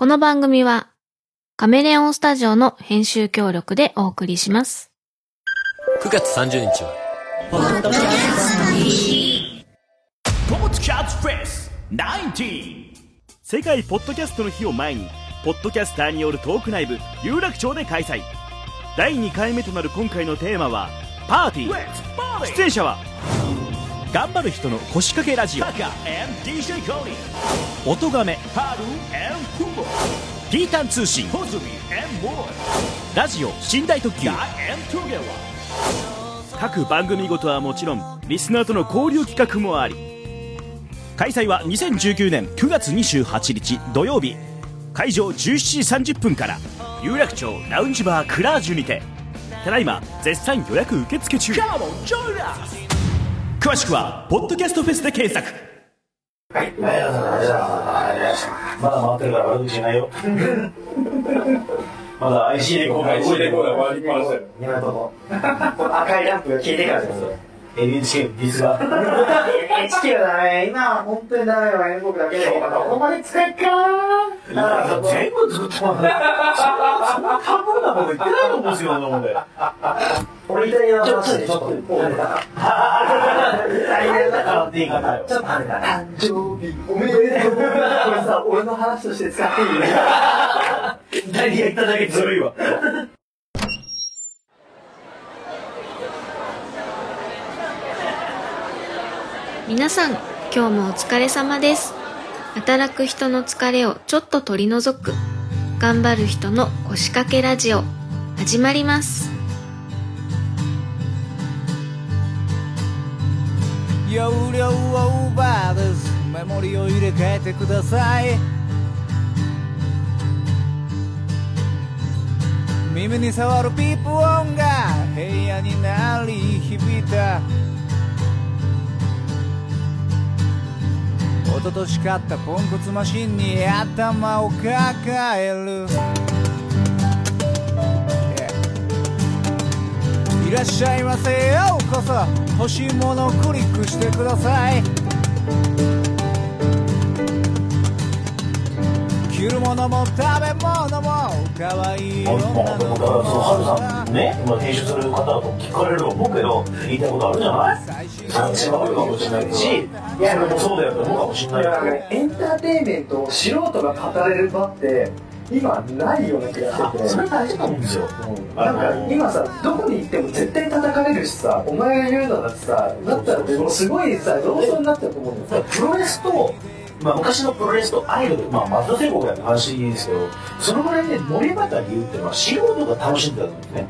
この番組はカメレオンスタジオの編集協力でお送りします。9月30日は。ポッドキャストフェス19世界ポッドキャストの日を前にポッドキャスターによるトークライブ有楽町で開催。第2回目となる今回のテーマはパーティー。出演者は頑張る人の腰掛けラジオ。音がめピータン通信。ホズミ&モーラジオ寝台特急。各番組ごとはもちろんリスナーとの交流企画もあり。開催は2019年9月28日土曜日。会場17時30分から有楽町ラウンジバークラージュにて。ただいま絶賛予約受付中。Come on join us 詳しくはポッドキャストフェスで検索。まだ回ってるから悪口しないよ。まだ IC レコーダー、IC レコーダー回りっぱなしだよ。今のとこ赤いランプが消えてからですよ NHK ディスが。HK はダメ今は本当にダメよ僕だけでどこまで使いかいや全部作ってもらう。そんな多分なこと言ってないと思うんですよ、そんなもんで。俺イタリアの話でちょっと跳ねた大変だからって言い方よ。ちょっと誕生日おめでとうこれさ俺の話として使っていい？何が言っただけずるいわ。皆さん、今日もお疲れ様です。働く人の疲れをちょっと取り除く、頑張る人の腰掛けラジオ、始まります。容量オーバーですメモリを入れ替えてください耳に触るピープ音が部屋に鳴り響いた一昨年買ったポンコツマシンに頭を抱える。Yeah いらっしゃいませようこそ。欲しいものをクリックしてください。着るものも食べ物も可愛いまあ、女まあ、でもだから、そう、ハルのさね、今編集する方だと聞かれると思うけど、言いたいことあるじゃない？違うかもしれないし、いや、でもそうだよ。と思うかもしれないだからよ。ねエンターテインメントを素人が語れる場って今ないような気がしてて。それ大事だと思うんですよ。なんか今さどこに行っても絶対叩かれるしさお前が言うのだってさだったらもうすごいさ論争になっちゃうと思うんだよ。プロレスと、まあ、昔のプロレスとアイドル、まあ、松田聖子がやった話ですけど、そのぐらいね、盛り上がった理由っていうのは、素人が楽しんでたんですね。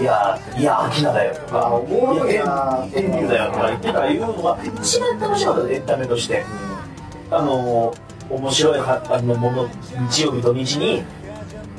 いやー、いやー、秋菜だよとか、おもろいな天竜だよとか言ってた言うのが、一番楽しかったエンタメとして。あのー、面白いはあのもの、日曜日土日に、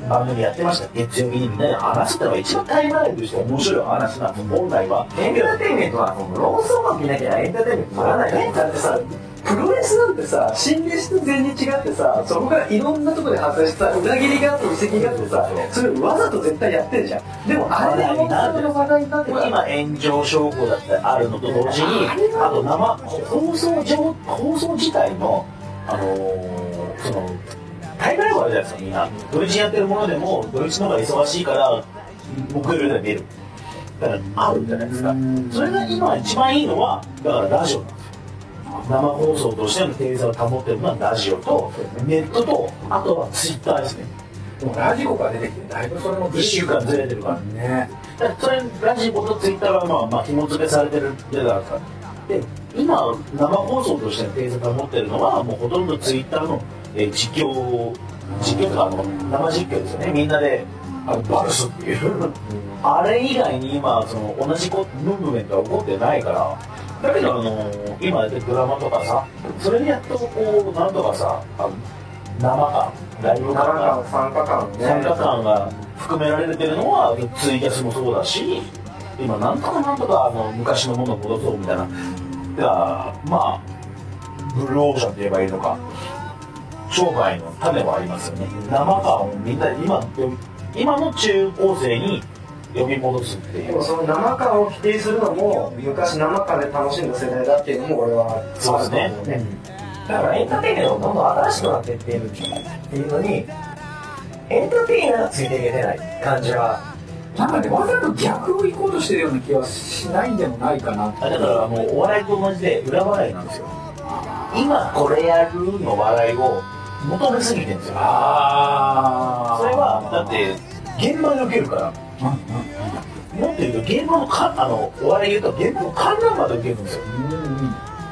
番組やってました。月曜日にみんなで話すってのが一番タイムラインとして面白い話なんです、本来は。エンターテインメントはその論争が見なきゃエンターテインメントにならないってさプロレスなんてさ心理質全に違ってさそこからいろんなところで発生した裏切りがあって遺跡があってさそれわざと絶対やってるじゃん。でもあれで論争の話題になって今炎上証拠だったりあるのと同時にあと生放送上放送自体のあのーそのタイムラインがあるじゃないですかみんな。土日やってるものでも土日の方が忙しいから木曜日で見る。だからあるじゃないですか。それが今一番いいのはだからラジオなんですよ生放送としての定座を保ってるのはラジオとネットとあとはツイッターですね。でもラジコが出てきてだいぶそれも1週間ずれてるからね。それラジコとツイッターはまあまあ紐付けされてるってだから。で今生放送としての定説を持ってるのはもうほとんどツイッターの、えー実況実況とかあの生実況ですよね。みんなであのバルスっていう。あれ以外に今その同じこムーブメントが起こってないからだけどあの今やってるドラマとかさそれでやっとこうなんとかさあの生感ライブ感が参加感ね。参加感が含められてるのはツイキャスもそうだし今なんとかなんとかあの昔のものを戻そうみたいな。だからまあブルーオーシャンって言えばいいのか。商売の種はありますよね。生感をみんな今今の中高生に呼び戻すっていう。でもその生感を否定するのも昔生感で楽しんだ世代だっていうのも俺はそうですね。ね。だからエンターテインメントがどんどん新しくなっていっているっていうのにエンターテイナーがついていけてない感じはなんかねわざと逆を行こうとしてるような気はしないんでもないかなあだからもうお笑いと同じで裏笑いなんですよ。今これやるの笑いを求めすぎてるんですよ。あそれはだって現場で受けるから。もっと言うと現場のかあのお笑い言うと現場の観覧まで受けるんですよ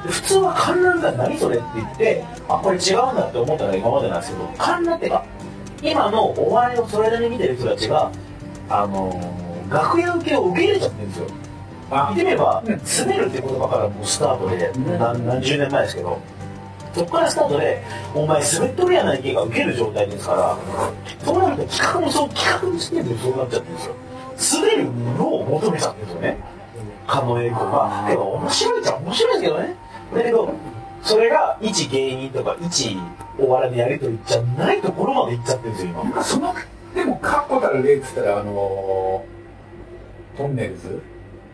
で普通は観覧が何それって言ってあこれ違うんだって思ったのが今までなんですけど観覧ってか今のお笑いをそれなりに見てる人たちがあのー楽屋受けを受け入れちゃってるんですよ。言ってみれば、滑るって言葉からもうスタートで、何何十年前ですけど、そこからスタートで、お前滑っとるやないけが受ける状態ですから、そうなると企画もそう、企画の時点でそうなっちゃってるんですよ。滑るのを求めちゃってるんですよね。狩野英孝が。けど面白いっちゃ面白いですけどね。だけど、それが一芸人とか一お笑いのやりとりじゃないところまで行っちゃってるんですよ、今。なんかそのでも確固たる例っつったらあのートンネルズ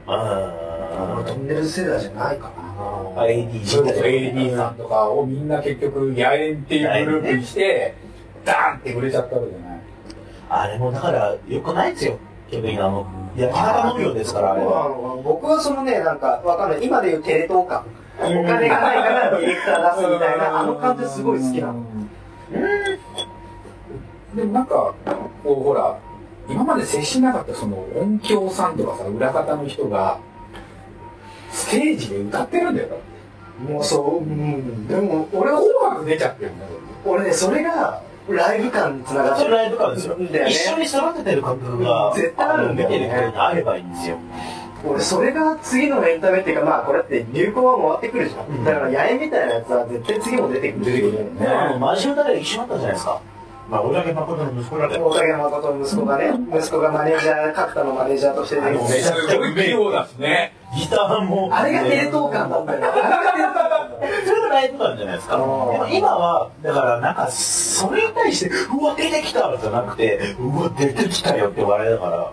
あトンネルズ世代じゃないかな。あ、AD それこそ AD さんとかをみんな結局野猿っていうグループにしてダーンって売れちゃったわけじゃない。あれもだから、よくないですよ。基本的にあの、焼き方農業ですから、あれは。僕はそのねなんかわかんない今でいうテレ東感。お金がないからディレクター出すみたいなあの感じすごい好きなの。でもなんかこうほら今まで接しなかったその音響さんとかさ裏方の人がステージで歌ってるんだよもうそう、うん、でも俺は紅白出ちゃってるんだよ俺ねそれがライブ感につながってるそれライブ感ですよ。だよね一緒に育ててる感覚が、絶対あるんだよね見てる人にあればいいんですよ。俺それが次のエンタメっていうかまあこれって流行は回ってくるじゃん、だから八重みたいなやつは絶対次も出てくる出てくるでもあの、マジ歌で一緒だったじゃないですか。まあ、俺だけ誠の息子だけど。大竹誠の息子がね息子がマネージャー角田のマネージャーとして出てくるめちゃくちゃうめえ。だしねギターも。あれがテレ東感だったよあれがテレ東感だったそれがライブ感じゃないですか。でも今は、だからなんか、それに対して、うわ、出てきたじゃなくて、うわ、出てきたよって笑いだから。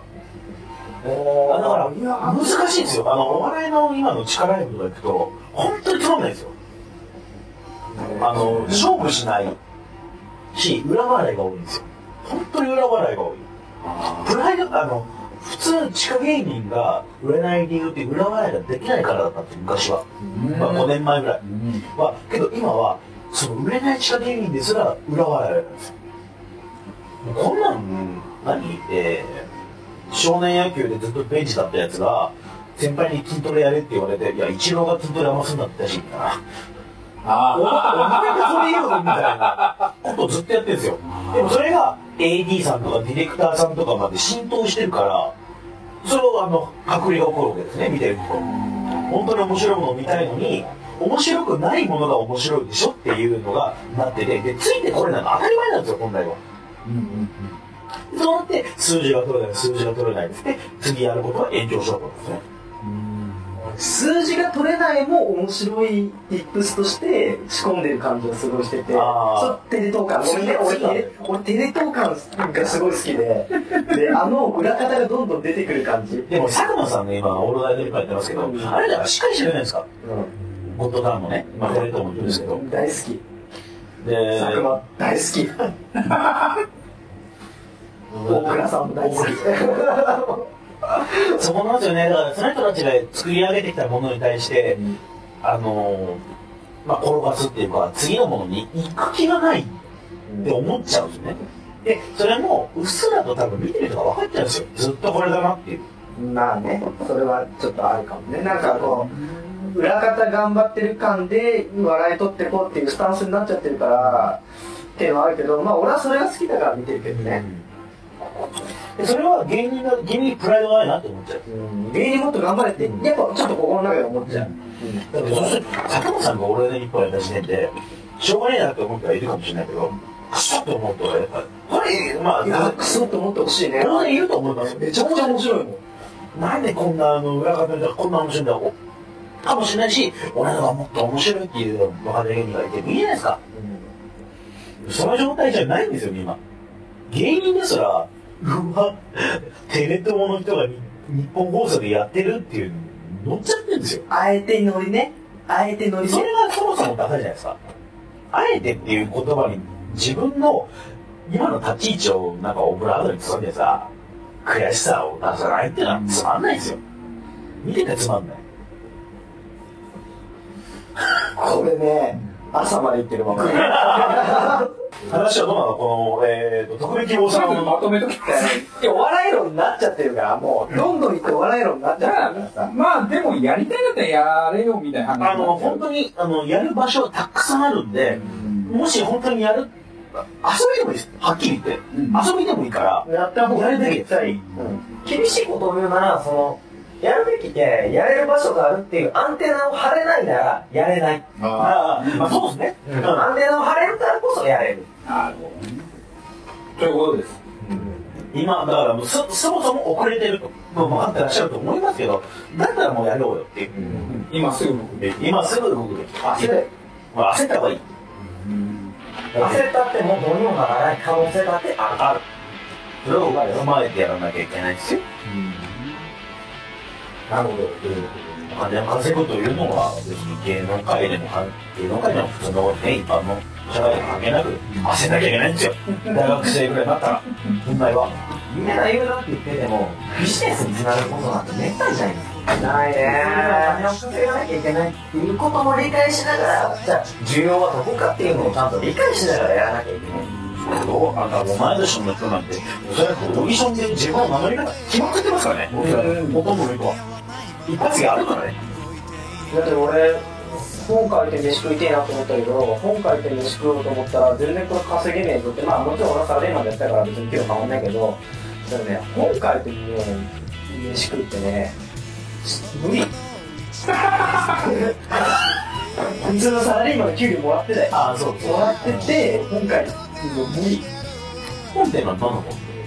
あだから、難しいんですよ。あの、お笑いの今の力ライブとか行くと、本当につまんないですよ。あの、勝負しないし、裏笑いが多いんですよ。本当に裏笑いが多い。プライド、あの、普通地下芸人が売れない理由って裏笑いができないからだったんですよ、昔は。まあ5年前ぐらい。は、けど今は、その売れない地下芸人ですら裏笑いなんですよ。こんなん、何？えー、少年野球でずっとベンチだったやつが、先輩に筋トレやれって言われて、いや、一郎が筋トレあんますんだってらしいんだな。あお前がそれ言うのみたいなことをずっとやってるんですよ。でもそれが AD さんとかディレクターさんとかまで浸透してるから、それをあの、隔離が起こるわけですね、見てると。本当に面白いものを見たいのに、面白くないものが面白いでしょっていうのがなってて、で、ついてこれなんか当たり前なんですよ、本来は。そうなって、数字が取れない、数字が取れないって、次やることは炎上しようとですね。数字が取れないも面白い tips として仕込んでる感じがすごいしてて、そうテレ東感、ごめんね、俺テレ俺テレ東感がすごい好きで、で、あの裏方がどんどん出てくる感じ。でも、佐久間さんね、今、オールナイトニッポンやってますけど、あれだからしっかりしてるじゃないですか。ゴッドタウンもね、まあ、テレ東も言うんですけど。大好き。で、佐久間大好き。大倉さんも大好き。そこなんですよね。だから、その人たちが作り上げてきたものに対して、あのー、まあ、転がすっていうか、次のものに行く気がないって思っちゃうんですよね。で、それも、うっすらと多分見てる人が分かっちゃうんですよ。ずっとこれだなっていう。まあね、それはちょっとあるかもね。なんかこう、裏方頑張ってる感で笑い取ってこうっていうスタンスになっちゃってるから、っていうのはあるけど、まあ俺はそれが好きだから見てるけどね。でそれは芸人が、芸人にプライドがないなって思っちゃう。芸人もっと頑張れって、やっぱちょっと心の中で思っちゃう。だって、そして、佐久間さんが俺の日本やった時点で、しょうがねえなって思う人はいるかもしれないけど、クソって思う人はやっぱ、これ、まあ、いや、クソって思ってほしいね。当然いると思いますよ。めちゃくちゃ面白いもん。なんでこんなあの裏方でこんな面白いんだろうかもしれないし、俺のがもっと面白いっていう若手芸人がいてもいいじゃないですか？その状態じゃないんですよ、今。芸人ですら、うわ、テレ東の人がに日本放送でやってるっていうの乗っちゃってるんですよ。あえてノリね。あえてノリね。それがそもそもダサいじゃないですか。あえてっていう言葉に自分の今の立ち位置をなんかオブラートに包んでさ、悔しさを出さないってのはつまんないですよ。見ててつまんない。これね、朝まで行ってるまま。話はどうなの？この、えーと、特別希望さんまの、とめときいや、お笑い論になっちゃってるから、もう、どんどん行ってお笑い論になっちゃってるからさ。まあでもやりたいんだったらやれよみたいな話あの、本当に、あの、やる場所たくさんあるんで、もし本当にやる、遊びでもいいです。はっきり言って。遊びでもいいから、やった方がやるだけ絶対いい。厳しいことを言うなら、その、べきで、やれる場所があるっていうアンテナを張れないなら、やれない。あああ、まあそうですね。うんアンテナを張れるからこそやれる。あなるほどねということです今、だからもうそ、そもそも遅れてると、まあ、分かってらっしゃると思いますけど、だったらもうやろうよっていう。今すぐ僕で今すぐ動くべき。焦れ。まあ焦った方がいい。焦ったってもうどうにもならない可能性だってある。ある。それを踏まえてやらなきゃいけないですよ。なるほどうんお金を稼ぐというのは、別に芸能界でも、芸能界でも普通のね、一般の社会で関係なく、焦んなきゃいけないんですよ。大学生ぐらいになったら、本来は。夢だ夢だって言ってても、ビジネスにつながることなんてめったにないんですよ。ないねお金を稼がなきゃいけないっていうことも理解しながら、じゃあ、需要はどこかっていうのをちゃんと理解しながらやらなきゃいけない。どうあんた同い年の人なんて、おそらくオーディションで自分の名乗り方決まってますからね。僕らほとんどの人は。一発があるからね。だって俺、本書いて飯食いてえなと思ったけど、本書いて飯食おうと思ったら、全然これ稼げねえぞって、まあもちろん俺はサラリーマンでやってたから別に給料変わんないけど、でもね、本書いてね、飯食うってね、無理。普通のサラリーマンの給料もらってない。ああ、そうもらってて、本書いて無理。本っていうのは何の本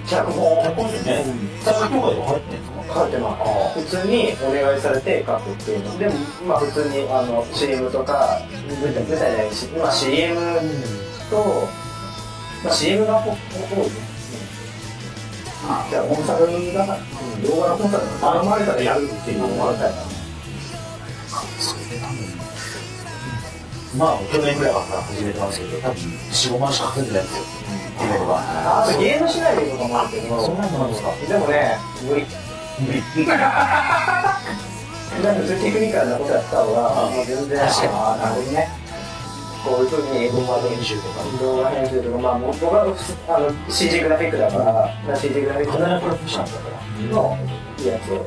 脚本脚本ってね、作家とかでも入ってんですか書いてます。普通にお願いされて書くっていうの。でも、まあ普通にあの CM とか、舞台舞台じゃないし、今 CM と、まあ CM が多いね。じゃあ、コンサルだから、動画のコンサル頼まれたらやるっていうのがあったら。まあ、去年ぐらいから始めてますけど、多分4、5万しか稼いでないんですよ。っていうのは。あとゲームしないでとかもあるけど、そんなのなんですかでもね、無理。なんかテクニカルなことやった方が、全然、ああ、なるほどね。こういうふうに動画編集とか。動画編集とか、まあ、僕はあの CG グラフィックだから、CG グラフィック金のプロフェッショナルだから。のやつを、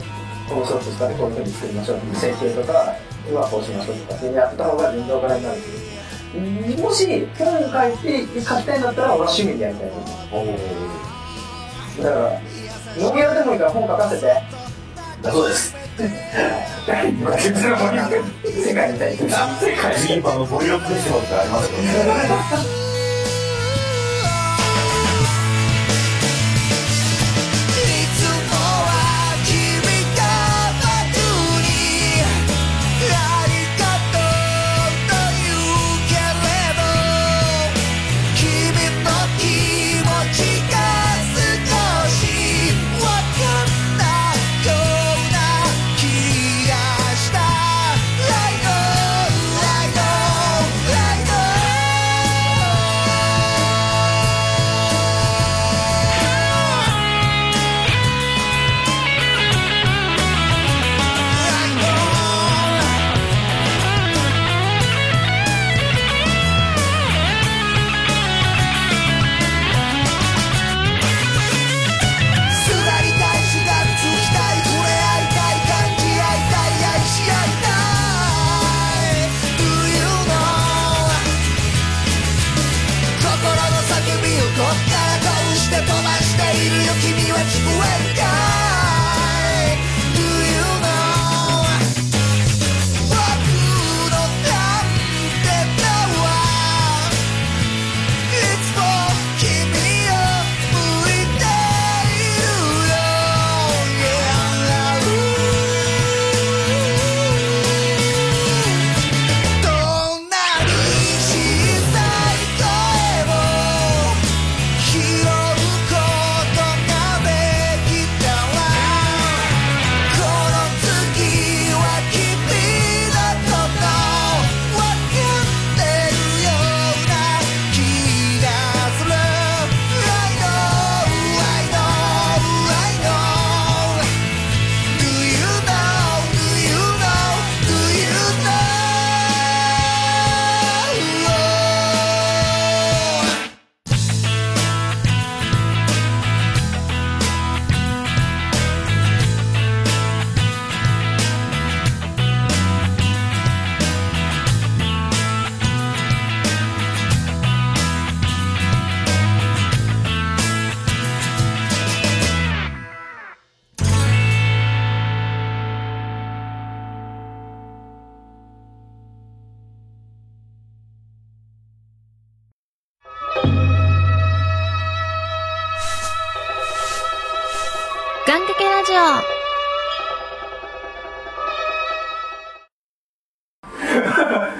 このソフト使ってこういうふうに作りましょう設計とかはこうしましょうとかってやった方が全然お金になるし、もし本書いて書きたいんだったら、俺は趣味でやりたいと思う。だから、ノーギャラでもいいから本書かせて、だそうです。世界みたいに。世界次、あの、ボリュームフェスティバルってありますけどね。「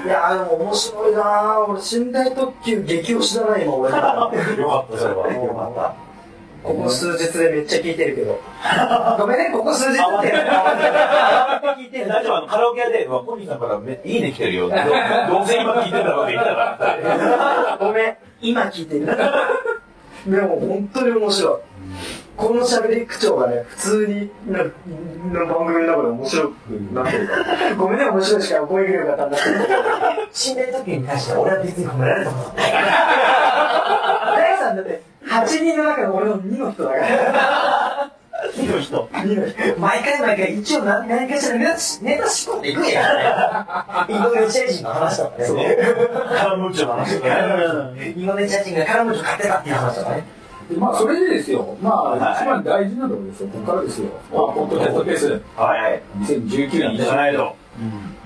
いやーでも面白いなー俺寝台特急激推しだな今俺 よかったそれは。よかった。ここ数日でめっちゃ聞いてるけど。ごめんねここ数日って。聞いてる大丈夫。あのカラオケ屋で、まあ、コニーさんからめいいね来てるよ。どどうせ今聞いてんだろうって言ったから。ごめん今聞いてる。でも本当に面白いこの喋り口調がね普通になな番組の中で面白くなってるからごめんね面白いしか覚えるよかったんだけど寝台特急に関しては俺は別に褒められると思う。大さんだって8人の中の俺の2の人だからいいの人。2の人毎回毎回一応何何かしらネタネタ仕込んでいくんやね。井上千人の話とかね。カラムーチョの話とかね。井上千人がカラムーチョ買ってたっていう話とかね。でまあそれでですよ。まあ、はい。一番大事なところですよ。ここからですよ。まあポッドキャストフェス。はい。2019年じゃないと。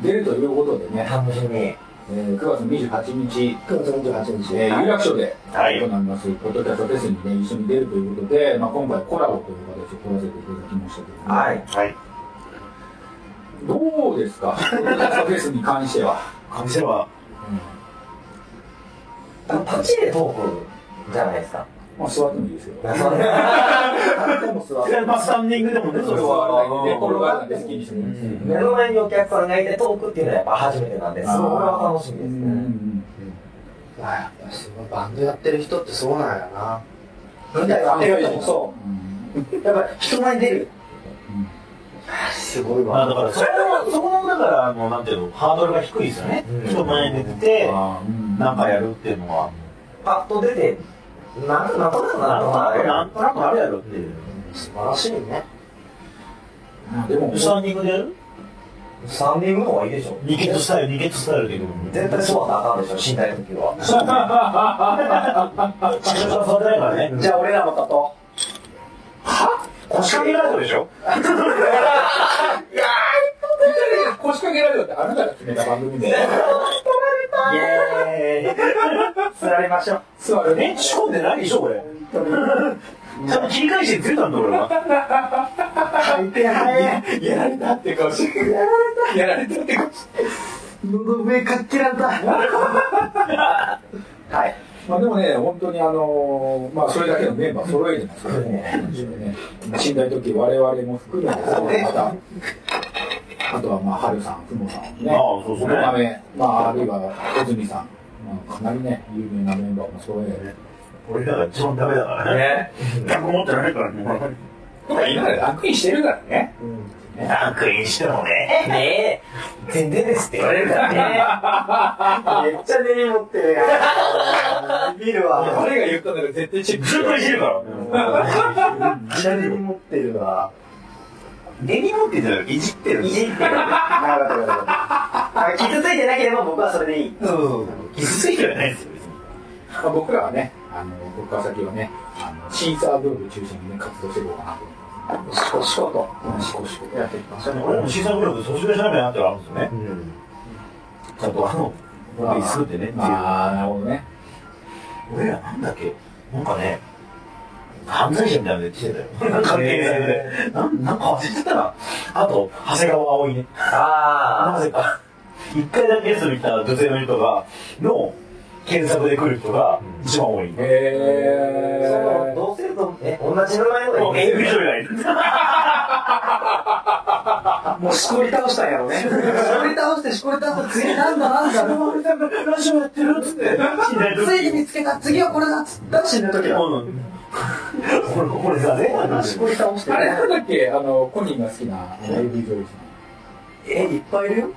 出るということでね、楽しみ。えー、9月28日、9月28日。えー、有楽町で。はい。行います、ポッドキャストフェスにね、一緒に出るということで、まあ、今回コラボという形で撮らせていただきましたけども、はい。はい。どうですか、ポッドキャストフェスに関しては。感じれば、立ちでトークじゃないですか。まあ、座ってもいいですよ。でも座ってまあ、スタンディングでもね、それは。寝転がるんで好きにしてもいいですよ目の前にお客さんがいてトークっていうのはやっぱ初めてなんで、すごい俺は楽しみですね。あやっぱすごいバンドやってる人ってそうなんやな。みたいな。やってる人もそうやっぱ人前に出る。すごいまあ、わだから、そこの、そこの、だから、あの、なんていうの、ハードルが低いですよね。人前に出て、なんかやるっていうのは、パッと出て、なんとなんとなくなるのかななんとなくあるやろっていう。素晴らしいねでも、スタンディングでやる？スタンディングの方がいいでしょ。ニケットスタイル、ニケットスタイルでいくの。絶対そうはあかんでしょ、寝台特急は。じゃあ俺らも立と腰掛けラジオでしょ？腰掛けられるってあなたが決めた番組で。うイエーイ座りましょう座るえ、仕込んでないでしょ、これ。ちゃんと切り返してずれたんだ、俺は。回転早いやられたって顔してる。やられたって顔してる。喉上かっけられたはいまあでもね、本当にあのーまあそれだけのメンバー揃えてますからね。ね寝台時我々も含めてまた。あとはまあ、春さん、ふもさんね。ああそうそうね。まあ、あるいは、小泉さん。まあ、かなりね、有名なメンバーも揃え俺らが一番ダメだからね。ね。何も持ってないからね。まあ、今ランクインしてるからね。ランクインしてもね。ねえ。全然ですって言われるからね。めっちゃ根に持ってるやんビるわ誰が言ったんだか絶対チェックずっといじるから。めっちゃ根に持ってるわ根に持ってたらいじってる。いじってる。なかったよかったあ傷ついてなければ僕はそれでいいうん。傷ついてはないですよ、別に。まあ、僕らはね、あの、僕から先はね、あの、シーサーブログ中心にね、活動していこうかなとシコシコと。シコシコ。やっていきましょう俺もシーサーブログ卒業しなきゃなってあるんですよね。ちゃんとあの、僕作ってねっていう。まあ、なるほどね。俺らなんだっけなんかね、犯罪者みたいなの言ってたよ。なんかね、なんなんか忘れてたな。あと、長谷川葵ね。なあぜか、一回だけゲストに来た女性の人が、の検索で来る人が一番多い。あ。その、へどうすると、え、同じ名前のもう AV 女優がいる。もうしこり倒したんやろねしこり倒してしこり倒して次なんだなんだ？ラジオやってるっつって。ついに見つけた次はこれだっつったら死ぬ時だうんこれ、これがね、しこり倒してあれなんだっけ？あの、コニーが好きな、えいっぱいいるよ？いっ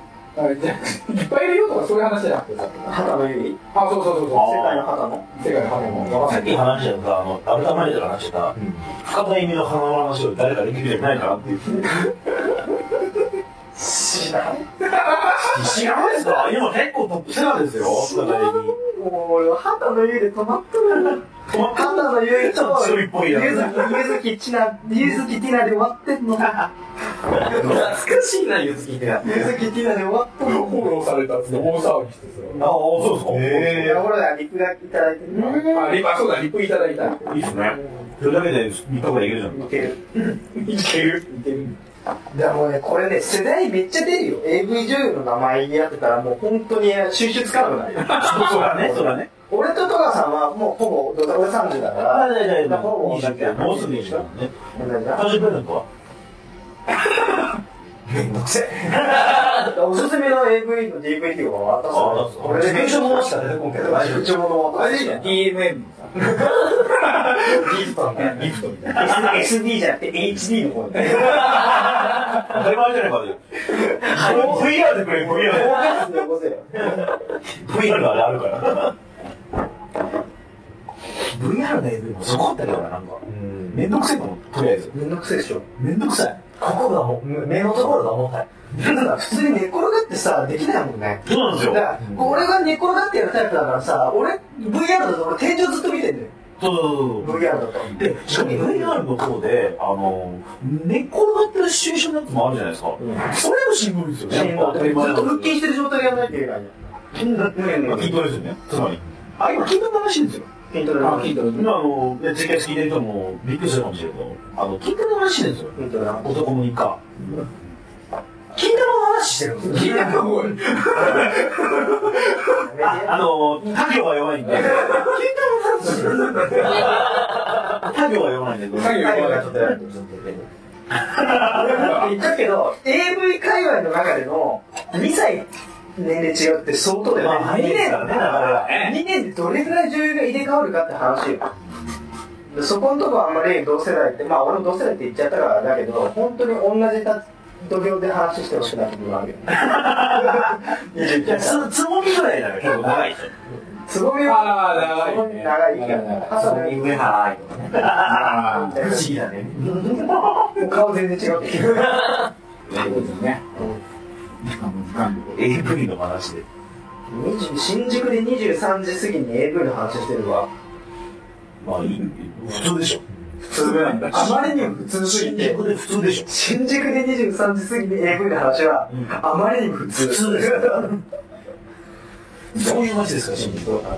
ぱいいるよとかそういう話じゃなくてさ。肌の指あ、そうそうそうそう。世界の肌の。世界の肌もわかんないさっき話したさ、あの、アルタマネージャーが話してた、深田意味の花の話を誰かできる人いないかなっていう。知らん。知らないですか？今結構トップセラーですよ、深田意味。もう俺は肌の指で止まっとる肌の指とちょっと一人っぽいやつゆずきゆずきちなゆずきティナで終わってんの懐かしいな、ゆずきってな。ゆずきティナで終わっとんのフォローされたっつって大騒ぎしてああ、そうですか。いや俺らリプがいただいてるさ。あ、リプ、あそうだ、リプいただいた。いいですね。それだけで3日ぐらいいけるじゃん。いけるいけるいけるでもうねこれね世代めっちゃ出るよ。AV 女優の名前やってたらもう本当に収集つかなくなるよ。そうだね、そうだね。俺と戸川さんはもうほぼ俺30だから。あ、だいだいだい。ほぼ同じもうすぐ20だもんね。誕生日プレゼントは？めんどくせえ。おすすめの AV の DVD を渡す俺で事務所ものしか出てこんけど大丈夫一応物渡すあれい。いね。DMM の ギフトねギフトみたいな。SD じゃなくて HD の方。に当たり前じゃないか、VR でくれ、VR。VR のあれあるから。VR の AV もすごかったけどな、なんか。めんどくせえかも、とりあえず。めんどくせえでしょ。めんどくさい。ここがもう目のところが重た。いだから普通に寝っ転がってさできないもんね。そうなんですよ。だから俺が寝っ転がってやるタイプだからさ俺 VR だと俺天井ずっと見てんだよそうそうそう VR だとで、しかも VR の方で、あの、寝っ転がってるシチュエーションのやつもあるじゃないですか。それもしんどいですよね。やっぱ当たり前ずっと腹筋してる状態でやらないといけないまあ筋トレですよね。つまり。あ、今筋トレの話ですよ。筋トレのあ聞いたこと今あの、ね、ツイキャス聞いてる人もびっくりするかもしれないけど、あの、筋トレの話ですよ。筋トレの男もいいか。金玉の話してるの聞いたと思うあ、の、他行が弱いんで。他行が弱いんで、どうぞ作業がちょっとやる言ったけど AV 界隈の中での2歳年齢違うって相当だよね、まあ2年早いですからねだから2年でどれぐらい女優が入れ替わるかって話よそこのとこはあんまり同世代ってまあ俺も同世代って言っちゃったからだけど本当に同じ立土俵で話してほしくない部分があるよねいやつ、つもみぐらいだから結構長い。つぼみは長いね。長いから朝の上原愛とかねあ不思議だね。顔全然違うっていう。ことね。AV の話で。20新宿で23時過ぎに AV の話してるわ。まあいい、普通でしょ。普通なんだ。あまりにも普通すぎて。新宿で普通でしょ。新宿で23時過ぎに AV の話はあまりにも普通。普通ですそういう街ですか、新宿は。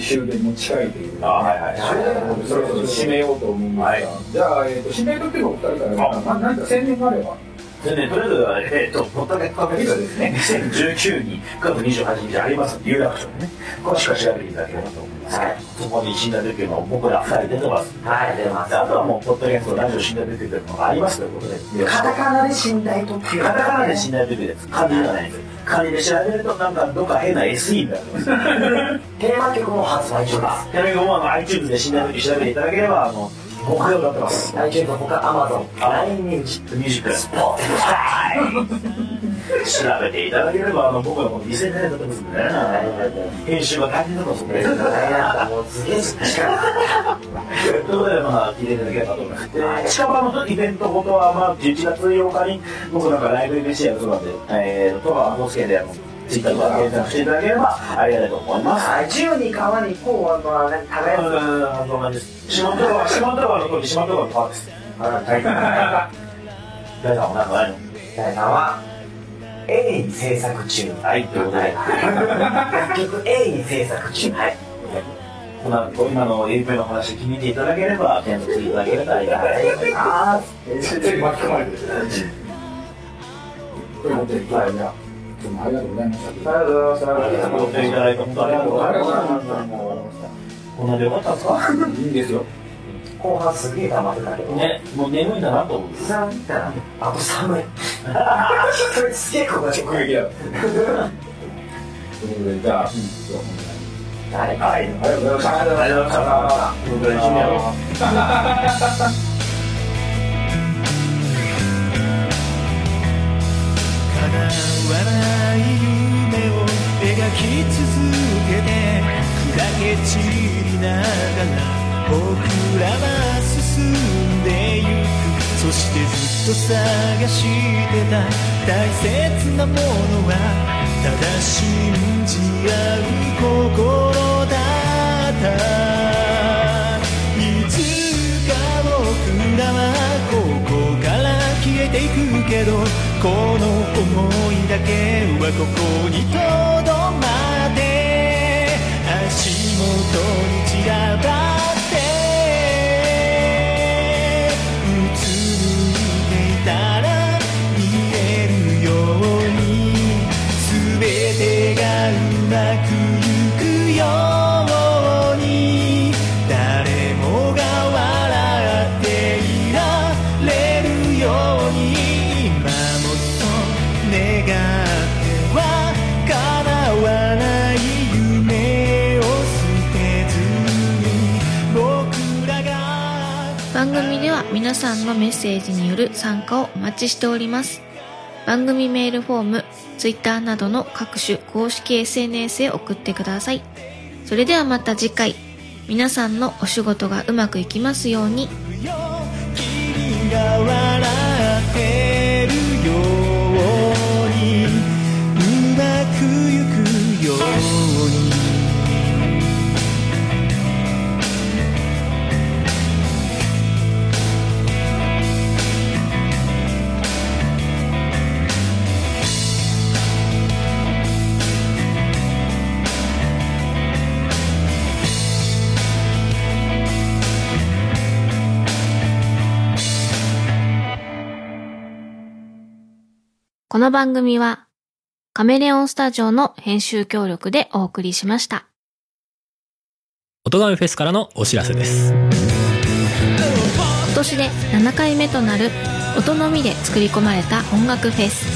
終電も近いという。あはいはい。そろそろ締めようと思うんですが、はい。じゃあ、えー、と締めとってもお二人から。あ。まあ、何か宣伝があればでね、とりあえず、えっ、と、ポッドキャストですね、2019に9月28日あります有楽町でね、詳しくは調べていただければと思います。はいそこに死んだ時の僕ら2人出てます。はい出ますであとはもう、ポッドキャスト、ラジオ死んだ時というのがありますということで、カタカナで寝台特急カタカナで死んだ時です。漢字じゃないんです。漢字で調べると、なんかどっか変な SE になって ます。テーマ曲も発売中ですちなみに、もうあの iTunes で死んだ時調べていただければ、あの、5回を歌ってます。iTunes のほか Amazon、LINE ミュージック、ミュージック。Spotify 調べていただければ、あの、僕はもう2000年だったんですね。編集が大変だったんですね。もうすげえ力ということで、まあ、聞いていただければと思います。で、近場のイベントごとは、まあ、11月8日に、僕なんかライブ MC やるそうなんで、えー、とか、ホスケで、あの、ツイッターとか検索していただければ、ありがたいと思います。あ十に川にこうあのね耕すの、そうなんです。四万十川、四万十川の時、四万十川の川です。はい。誰かもなんかないの第3話 A に制作中はい、ということで。楽曲 A に制作中はいこの今の AV の話気に入っていただければ、検索していただければありがたいと思います。手に巻き込まれてる、はい、じゃあどうもありがとうございましたありがとうございましたご来店いただいて本当ありがとうございます。こんなでよかったですかいいんですよ後半すげえ溜まってたけどね、もう眠いんだなと思う。寒いなあと寒いそれすげえこが直撃だということでじゃあ、はいはい。ありがとうございましたありがとうございました。い夢を描き続けて砕け散りながら僕らは進んでゆくそしてずっと探してた大切なものはただ信じ合う心だったけどこの想いだけはここにとどまって足元に散らばる皆さんのメッセージによる参加をお待ちしております。番組メールフォーム Twitter などの各種公式 SNS へ送ってください。それではまた次回皆さんのお仕事がうまくいきますように。この番組はカメレオンスタジオの編集協力でお送りしました。音亀フェスからのお知らせです。今年で7回目となる音のみで作り込まれた音楽フェス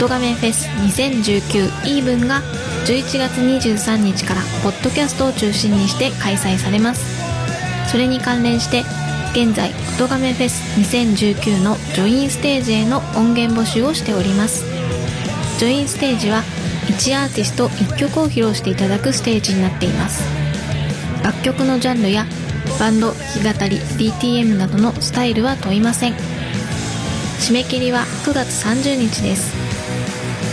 音亀フェス2019イーブンが11月23日からポッドキャストを中心にして開催されますそれに関連して現在音亀フェス2019のジョインステージへの音源募集をしております。ジョインステージは1アーティスト1曲を披露していただくステージになっています。楽曲のジャンルやバンド弾き語り DTM などのスタイルは問いません。締め切りは9月30日です。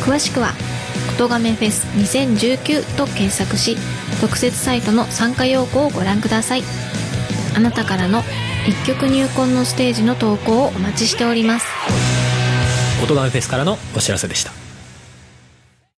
詳しくは「音亀フェス2019」と検索し特設サイトの参加要項をご覧ください。あなたからの一曲入魂のステージの投稿をお待ちしております音がフェスからのお知らせでした。